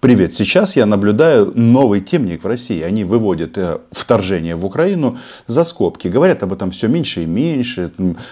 Привет. Сейчас я наблюдаю новый темник в России. Они выводят э, вторжение в Украину за скобки. Говорят об этом все меньше и меньше.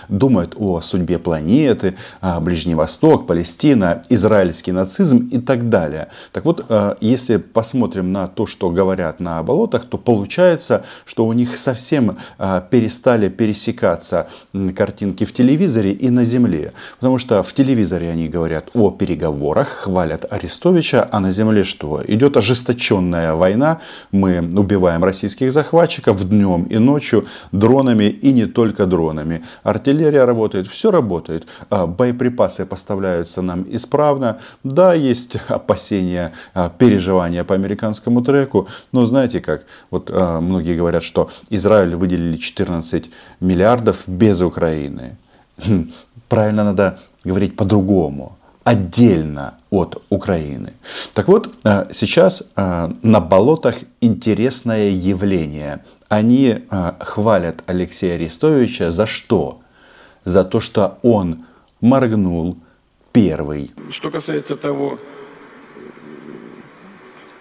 Думают о судьбе планеты, Ближний Восток, Палестина, израильский нацизм и так далее. Так вот, э, если посмотрим на то, что говорят на болотах, то получается, что у них совсем э, перестали пересекаться картинки в телевизоре и на земле. Потому что в телевизоре они говорят о переговорах, хвалят Арестовича, а на земле земле что? Идет ожесточенная война. Мы убиваем российских захватчиков днем и ночью дронами и не только дронами. Артиллерия работает, все работает. А, боеприпасы поставляются нам исправно. Да, есть опасения, а, переживания по американскому треку. Но знаете как? Вот а, многие говорят, что Израиль выделили 14 миллиардов без Украины. Хм, правильно надо говорить по-другому отдельно от Украины. Так вот, э, сейчас э, на болотах интересное явление. Они э, хвалят Алексея Арестовича за что? За то, что он моргнул первый. Что касается того,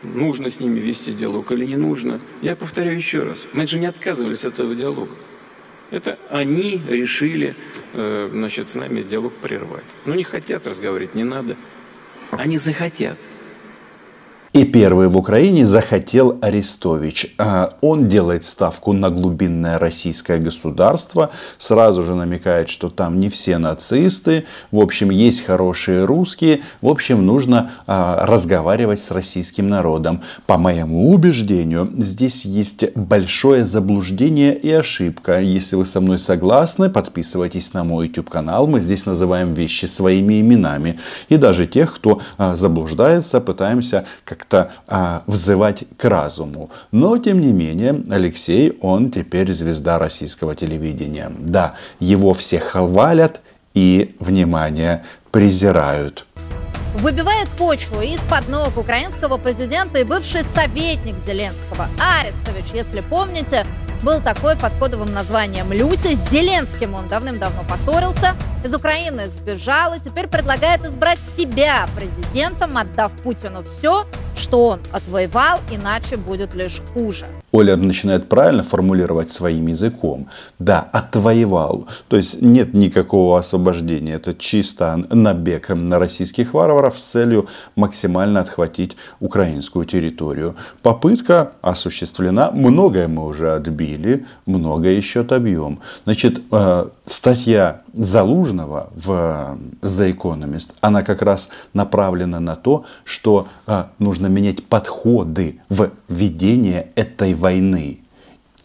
нужно с ними вести диалог или не нужно, я повторю еще раз. Мы же не отказывались от этого диалога. Это они решили э, значит, с нами диалог прервать. Ну, не хотят разговаривать, не надо. Они захотят. И первый в Украине захотел Арестович. А, он делает ставку на глубинное российское государство, сразу же намекает, что там не все нацисты, в общем, есть хорошие русские, в общем, нужно а, разговаривать с российским народом. По моему убеждению, здесь есть большое заблуждение и ошибка. Если вы со мной согласны, подписывайтесь на мой YouTube канал, мы здесь называем вещи своими именами. И даже тех, кто а, заблуждается, пытаемся как а, взывать к разуму. Но, тем не менее, Алексей, он теперь звезда российского телевидения. Да, его все хвалят и, внимание, презирают. Выбивает почву из-под ног украинского президента и бывший советник Зеленского Арестович, если помните, был такой под кодовым названием Люся. С Зеленским он давным-давно поссорился, из Украины сбежал и теперь предлагает избрать себя президентом, отдав Путину все, что он отвоевал, иначе будет лишь хуже. Оля начинает правильно формулировать своим языком. Да, отвоевал. То есть нет никакого освобождения. Это чисто набег на российских варваров с целью максимально отхватить украинскую территорию. Попытка осуществлена. Многое мы уже отбили, многое еще отобьем. Значит, э, статья Залужного в The Economist, она как раз направлена на то, что э, нужно менять подходы в ведение этой войны.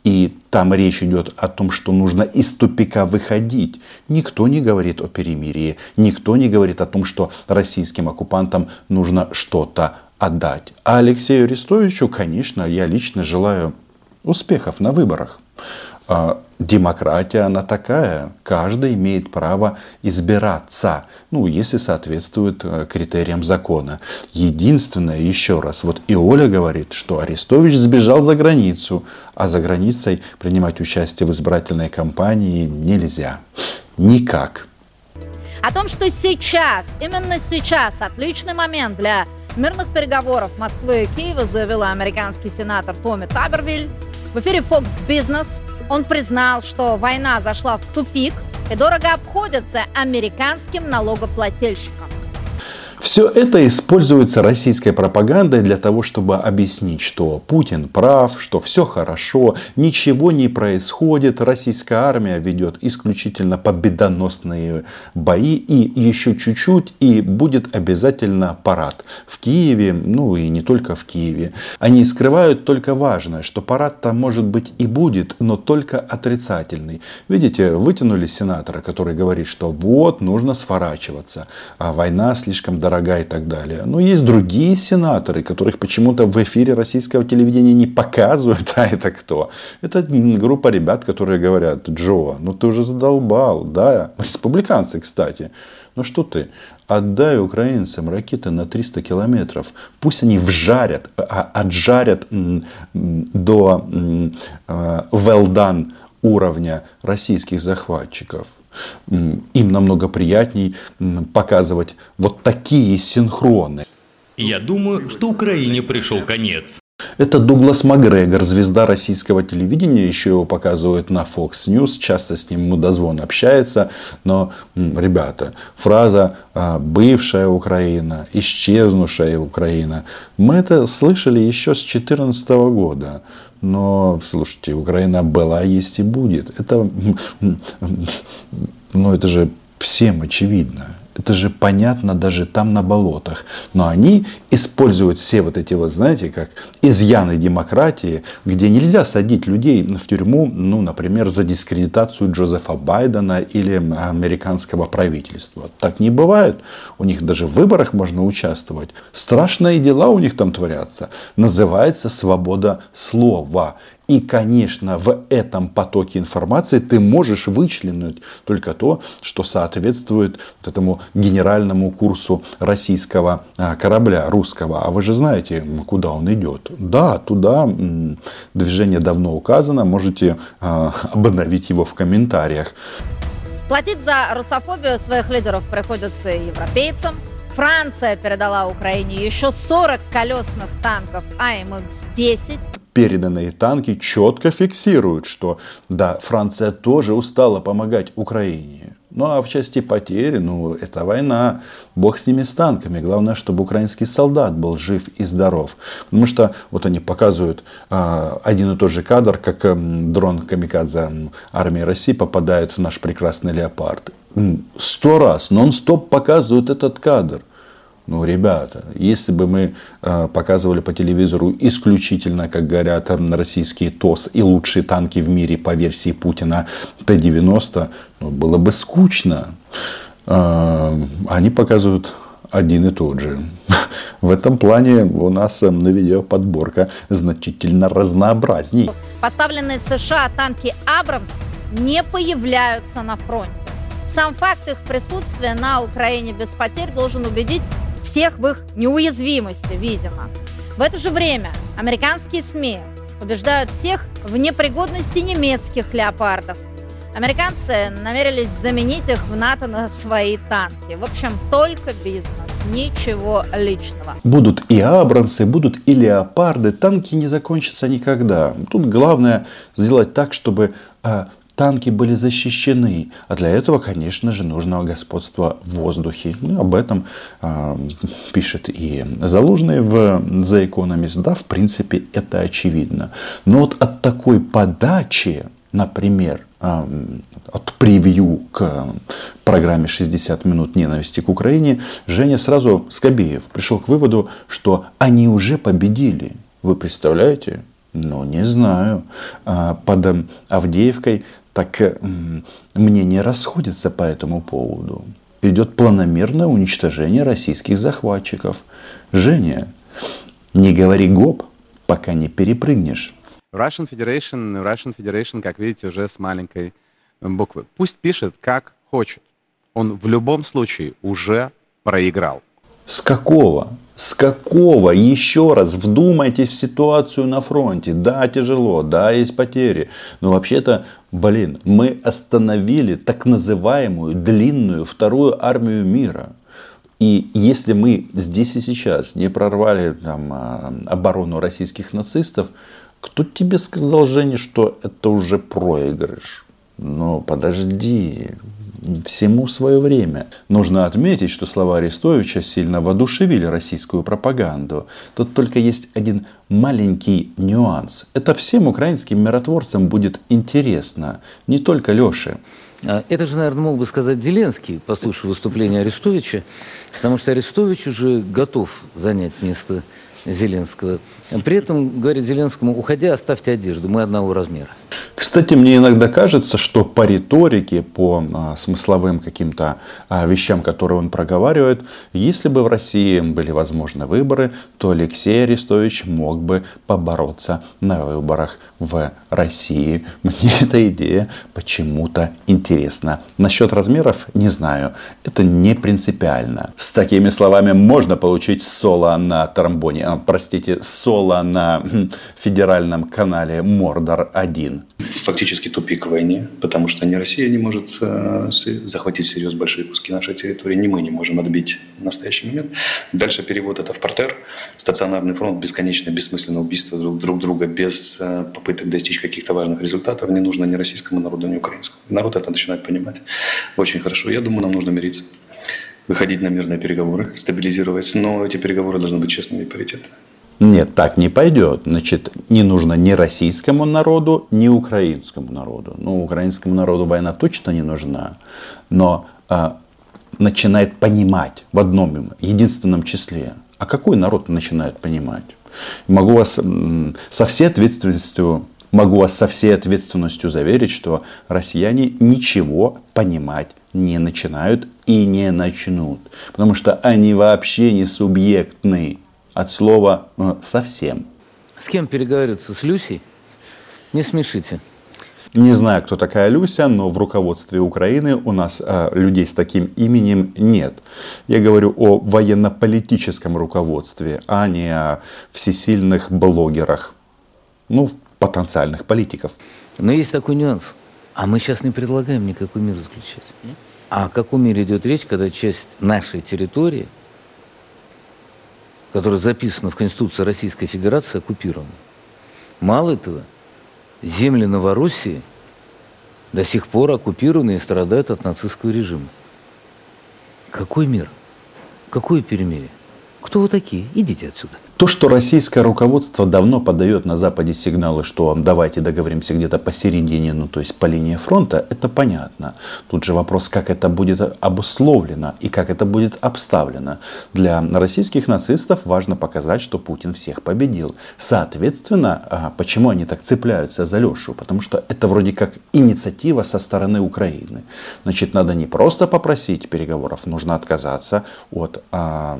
И там речь идет о том, что нужно из тупика выходить. Никто не говорит о перемирии, никто не говорит о том, что российским оккупантам нужно что-то отдать. А Алексею Арестовичу, конечно, я лично желаю успехов на выборах. Демократия, она такая. Каждый имеет право избираться, ну, если соответствует э, критериям закона. Единственное, еще раз, вот и Оля говорит, что Арестович сбежал за границу, а за границей принимать участие в избирательной кампании нельзя. Никак. О том, что сейчас, именно сейчас, отличный момент для мирных переговоров Москвы и Киева, заявила американский сенатор Томми Табервиль. В эфире Fox Business он признал, что война зашла в тупик и дорого обходится американским налогоплательщикам. Все это используется российской пропагандой для того, чтобы объяснить, что Путин прав, что все хорошо, ничего не происходит, российская армия ведет исключительно победоносные бои и еще чуть-чуть и будет обязательно парад в Киеве, ну и не только в Киеве. Они скрывают только важное, что парад там может быть и будет, но только отрицательный. Видите, вытянули сенатора, который говорит, что вот нужно сворачиваться, а война слишком дорогая дорога и так далее. Но есть другие сенаторы, которых почему-то в эфире российского телевидения не показывают. А это кто? Это группа ребят, которые говорят, Джо, ну ты уже задолбал, да? Республиканцы, кстати. Ну что ты, отдай украинцам ракеты на 300 километров. Пусть они вжарят, а, отжарят до а, well done уровня российских захватчиков. Им намного приятней показывать вот такие синхроны. Я думаю, что Украине пришел конец. Это Дуглас Макгрегор, звезда российского телевидения, еще его показывают на Fox News, часто с ним мудозвон общается, но, ребята, фраза а, «бывшая Украина», «исчезнувшая Украина», мы это слышали еще с 2014 года. Но, слушайте, Украина была, есть и будет. Это, ну, это же всем очевидно. Это же понятно даже там на болотах. Но они используют все вот эти вот, знаете, как изъяны демократии, где нельзя садить людей в тюрьму, ну, например, за дискредитацию Джозефа Байдена или американского правительства. Так не бывает. У них даже в выборах можно участвовать. Страшные дела у них там творятся. Называется свобода слова. И, конечно, в этом потоке информации ты можешь вычленить только то, что соответствует вот этому генеральному курсу российского а, корабля, русского. А вы же знаете, куда он идет. Да, туда движение давно указано. Можете а, обновить его в комментариях. Платить за русофобию своих лидеров приходится европейцам. Франция передала Украине еще 40 колесных танков АМХ-10 переданные танки четко фиксируют, что да, Франция тоже устала помогать Украине. Ну а в части потери, ну это война, бог с ними с танками. Главное, чтобы украинский солдат был жив и здоров. Потому что вот они показывают э, один и тот же кадр, как э, дрон Камикадзе армии России попадает в наш прекрасный леопард. Сто раз, нон-стоп показывают этот кадр. Ну, ребята, если бы мы э, показывали по телевизору исключительно, как говорят российские ТОС и лучшие танки в мире по версии Путина Т-90, ну, было бы скучно. Э, они показывают один и тот же. В этом плане у нас на видео подборка значительно разнообразней. Поставленные США танки «Абрамс» не появляются на фронте. Сам факт их присутствия на Украине без потерь должен убедить всех в их неуязвимости, видимо. В это же время американские СМИ убеждают всех в непригодности немецких леопардов. Американцы намерились заменить их в НАТО на свои танки. В общем, только бизнес, ничего личного. Будут и Абрамсы, будут и леопарды. Танки не закончатся никогда. Тут главное сделать так, чтобы а, танки были защищены. А для этого, конечно же, нужно господство в воздухе. Ну, об этом э, пишет и Залужный в The Economist. Да, в принципе, это очевидно. Но вот от такой подачи, например, э, от превью к программе «60 минут ненависти к Украине», Женя сразу, Скобеев, пришел к выводу, что они уже победили. Вы представляете? Ну, не знаю. А, под Авдеевкой так э, мнения расходятся по этому поводу. Идет планомерное уничтожение российских захватчиков. Женя, не говори гоп, пока не перепрыгнешь. Russian Federation, Russian Federation, как видите, уже с маленькой буквы. Пусть пишет, как хочет. Он в любом случае уже проиграл. С какого? С какого? Еще раз вдумайтесь в ситуацию на фронте. Да, тяжело, да, есть потери. Но вообще-то, блин, мы остановили так называемую длинную вторую армию мира. И если мы здесь и сейчас не прорвали там, а, оборону российских нацистов, кто тебе сказал, Женя, что это уже проигрыш? Ну, подожди, всему свое время. Нужно отметить, что слова Арестовича сильно воодушевили российскую пропаганду. Тут только есть один маленький нюанс. Это всем украинским миротворцам будет интересно, не только Леше. А, это же, наверное, мог бы сказать Зеленский, послушав выступление Арестовича, потому что Арестович уже готов занять место Зеленского. При этом говорит Зеленскому, уходя, оставьте одежду, мы одного размера. Кстати, мне иногда кажется, что по риторике, по а, смысловым каким-то а, вещам, которые он проговаривает, если бы в России были возможны выборы, то Алексей Арестович мог бы побороться на выборах в России. Мне эта идея почему-то интересна. Насчет размеров не знаю. Это не принципиально. С такими словами можно получить соло на тромбоне, а, простите, соло на федеральном канале Мордор 1. Фактически тупик войне, потому что ни Россия не может э, захватить всерьез большие куски нашей территории, ни мы не можем отбить в настоящий момент. Дальше перевод это в портер, стационарный фронт, бесконечное бессмысленное убийство друг, друг друга без э, попыток достичь каких-то важных результатов не нужно ни российскому народу, ни украинскому. Народ это начинает понимать очень хорошо. Я думаю, нам нужно мириться выходить на мирные переговоры, стабилизировать, но эти переговоры должны быть честными и паритетными. Нет, так не пойдет. Значит, не нужно ни российскому народу, ни украинскому народу. Ну, украинскому народу война точно не нужна, но а, начинает понимать в одном единственном числе. А какой народ начинает понимать? Могу вас со всей ответственностью Могу вас со всей ответственностью заверить, что россияне ничего понимать не начинают и не начнут. Потому что они вообще не субъектны от слова э, совсем. С кем переговариваться? С Люсей? Не смешите. Не знаю, кто такая Люся, но в руководстве Украины у нас э, людей с таким именем нет. Я говорю о военно-политическом руководстве, а не о всесильных блогерах. Ну, потенциальных политиков. Но есть такой нюанс. А мы сейчас не предлагаем никакой мир заключать. А о каком мире идет речь, когда часть нашей территории – которое записано в Конституции Российской Федерации, оккупировано. Мало этого, земли Новороссии до сих пор оккупированы и страдают от нацистского режима. Какой мир? Какое перемирие? Кто вы такие? Идите отсюда. То, что российское руководство давно подает на Западе сигналы, что давайте договоримся где-то посередине, ну то есть по линии фронта, это понятно. Тут же вопрос, как это будет обусловлено и как это будет обставлено. Для российских нацистов важно показать, что Путин всех победил. Соответственно, а, почему они так цепляются за Лешу? Потому что это вроде как инициатива со стороны Украины. Значит, надо не просто попросить переговоров, нужно отказаться от э,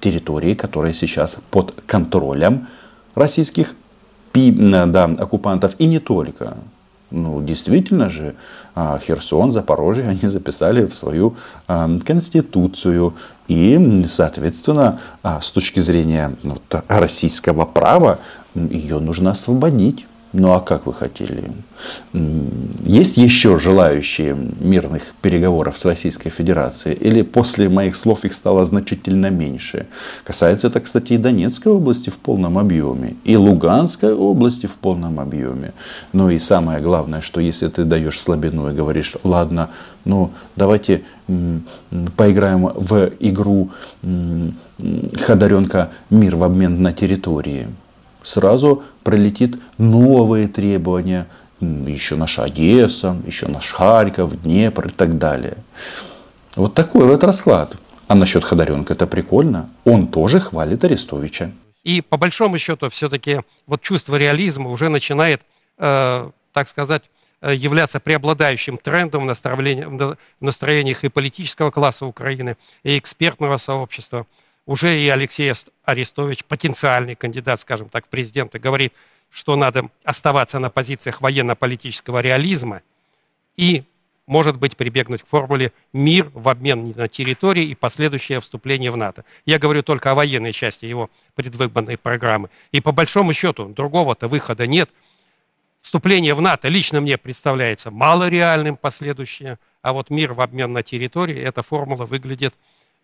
территории, которые сейчас под контролем российских да, оккупантов и не только. Ну, действительно же, а, Херсон, Запорожье они записали в свою а, конституцию. И, соответственно, а, с точки зрения российского права, ее нужно освободить. Ну а как вы хотели? Есть еще желающие мирных переговоров с Российской Федерацией? Или после моих слов их стало значительно меньше? Касается это, кстати, и Донецкой области в полном объеме, и Луганской области в полном объеме. Ну и самое главное, что если ты даешь слабину и говоришь, ладно, ну давайте поиграем в игру Ходоренка «Мир в обмен на территории», сразу пролетит новые требования, еще наша Одесса, еще наш Харьков, Днепр и так далее. Вот такой вот расклад. А насчет Ходоренка это прикольно. Он тоже хвалит Арестовича. И по большому счету все-таки вот чувство реализма уже начинает, э, так сказать, э, являться преобладающим трендом в настроениях и политического класса Украины, и экспертного сообщества уже и Алексей Арестович, потенциальный кандидат, скажем так, в президенты, говорит, что надо оставаться на позициях военно-политического реализма и, может быть, прибегнуть к формуле «мир в обмен на территории и последующее вступление в НАТО». Я говорю только о военной части его предвыборной программы. И по большому счету другого-то выхода нет. Вступление в НАТО лично мне представляется малореальным последующее, а вот мир в обмен на территории, эта формула выглядит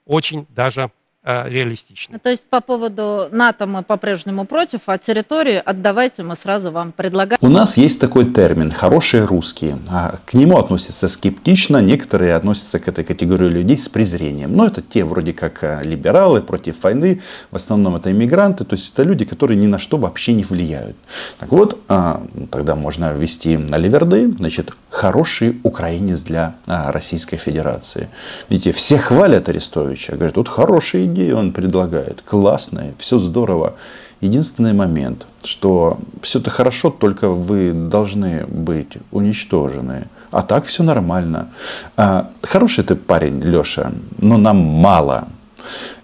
очень даже Э, реалистичны. То есть по поводу НАТО мы по-прежнему против, а территории отдавайте, мы сразу вам предлагаем. У нас есть такой термин «хорошие русские». А к нему относятся скептично, некоторые относятся к этой категории людей с презрением. Но это те вроде как э, либералы против войны, в основном это иммигранты, то есть это люди, которые ни на что вообще не влияют. Так вот, а, тогда можно ввести на ливерды, значит, хороший украинец для Российской Федерации. Видите, все хвалят Арестовича, говорят, тут хороший идеи он предлагает, классные, все здорово. Единственный момент, что все это хорошо, только вы должны быть уничтожены. А так все нормально. А, хороший ты парень, Леша, но нам мало.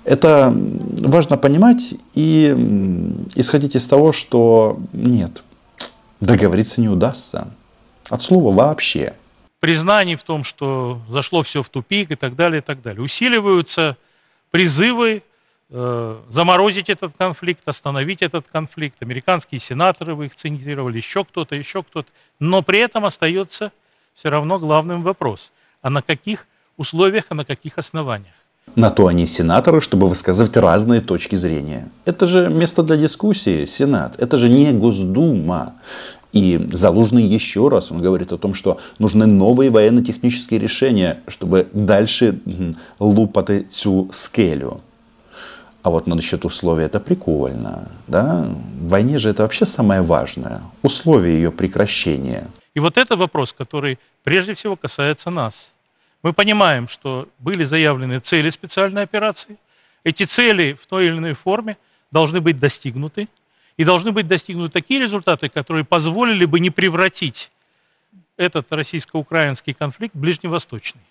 Это важно понимать и исходить из того, что нет, договориться не удастся. От слова вообще. Признаний в том, что зашло все в тупик и так далее, и так далее. Усиливаются призывы э, заморозить этот конфликт, остановить этот конфликт. Американские сенаторы, вы их цитировали, еще кто-то, еще кто-то. Но при этом остается все равно главным вопрос. А на каких условиях, а на каких основаниях? На то они сенаторы, чтобы высказывать разные точки зрения. Это же место для дискуссии, Сенат. Это же не Госдума. И Залужный еще раз, он говорит о том, что нужны новые военно-технические решения, чтобы дальше лупати цю скелю. А вот насчет условий это прикольно. Да? В войне же это вообще самое важное. Условия ее прекращения. И вот это вопрос, который прежде всего касается нас. Мы понимаем, что были заявлены цели специальной операции. Эти цели в той или иной форме должны быть достигнуты. И должны быть достигнуты такие результаты, которые позволили бы не превратить этот российско-украинский конфликт в ближневосточный.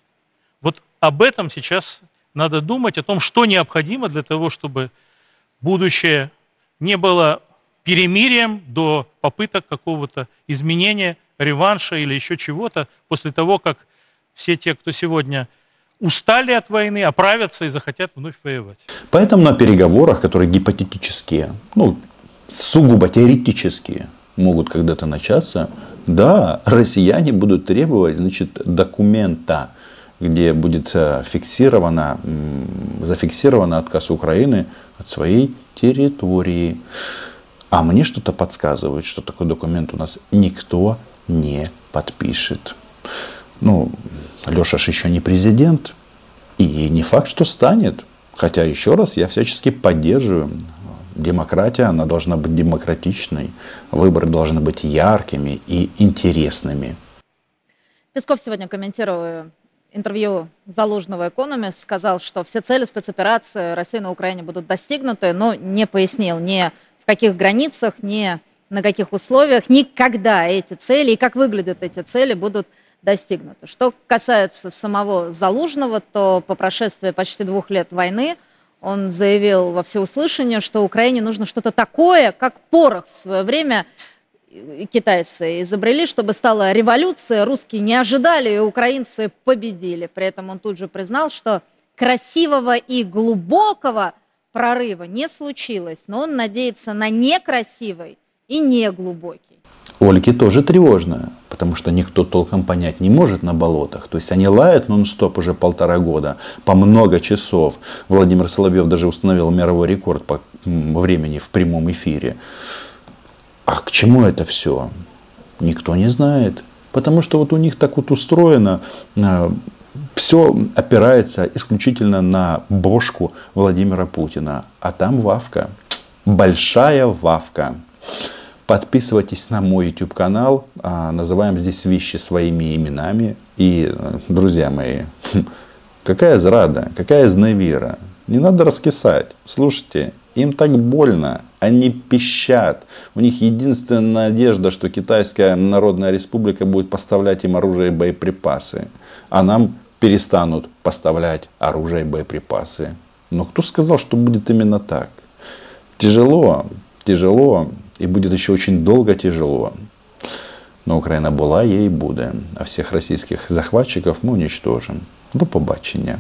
Вот об этом сейчас надо думать, о том, что необходимо для того, чтобы будущее не было перемирием до попыток какого-то изменения, реванша или еще чего-то после того, как все те, кто сегодня устали от войны, оправятся и захотят вновь воевать. Поэтому на переговорах, которые гипотетические, ну, сугубо теоретические, могут когда-то начаться, да, россияне будут требовать значит, документа, где будет э, фиксировано, зафиксировано отказ Украины от своей территории. А мне что-то подсказывает, что такой документ у нас никто не подпишет. Ну, Леша ж еще не президент. И не факт, что станет. Хотя, еще раз, я всячески поддерживаю. Демократия, она должна быть демократичной. Выборы должны быть яркими и интересными. Песков сегодня, комментируя интервью Залужного «Экономист», сказал, что все цели спецоперации России на Украине будут достигнуты, но не пояснил ни в каких границах, ни на каких условиях, никогда эти цели и как выглядят эти цели будут достигнуто. Что касается самого Залужного, то по прошествии почти двух лет войны он заявил во всеуслышание, что Украине нужно что-то такое, как порох в свое время китайцы изобрели, чтобы стала революция, русские не ожидали, и украинцы победили. При этом он тут же признал, что красивого и глубокого прорыва не случилось, но он надеется на некрасивый и неглубокий. Ольге тоже тревожно, потому что никто толком понять не может на болотах. То есть они лают нон-стоп уже полтора года, по много часов. Владимир Соловьев даже установил мировой рекорд по времени в прямом эфире. А к чему это все? Никто не знает. Потому что вот у них так вот устроено, а, все опирается исключительно на бошку Владимира Путина. А там Вавка. Большая Вавка. Подписывайтесь на мой YouTube канал. А, называем здесь вещи своими именами. И, друзья мои, какая зрада, какая зневера. Не надо раскисать. Слушайте, им так больно. Они пищат. У них единственная надежда, что Китайская Народная Республика будет поставлять им оружие и боеприпасы. А нам перестанут поставлять оружие и боеприпасы. Но кто сказал, что будет именно так? Тяжело, тяжело. И будет еще очень долго тяжело. Но Украина была, ей буде. А всех российских захватчиков мы уничтожим. До побачення.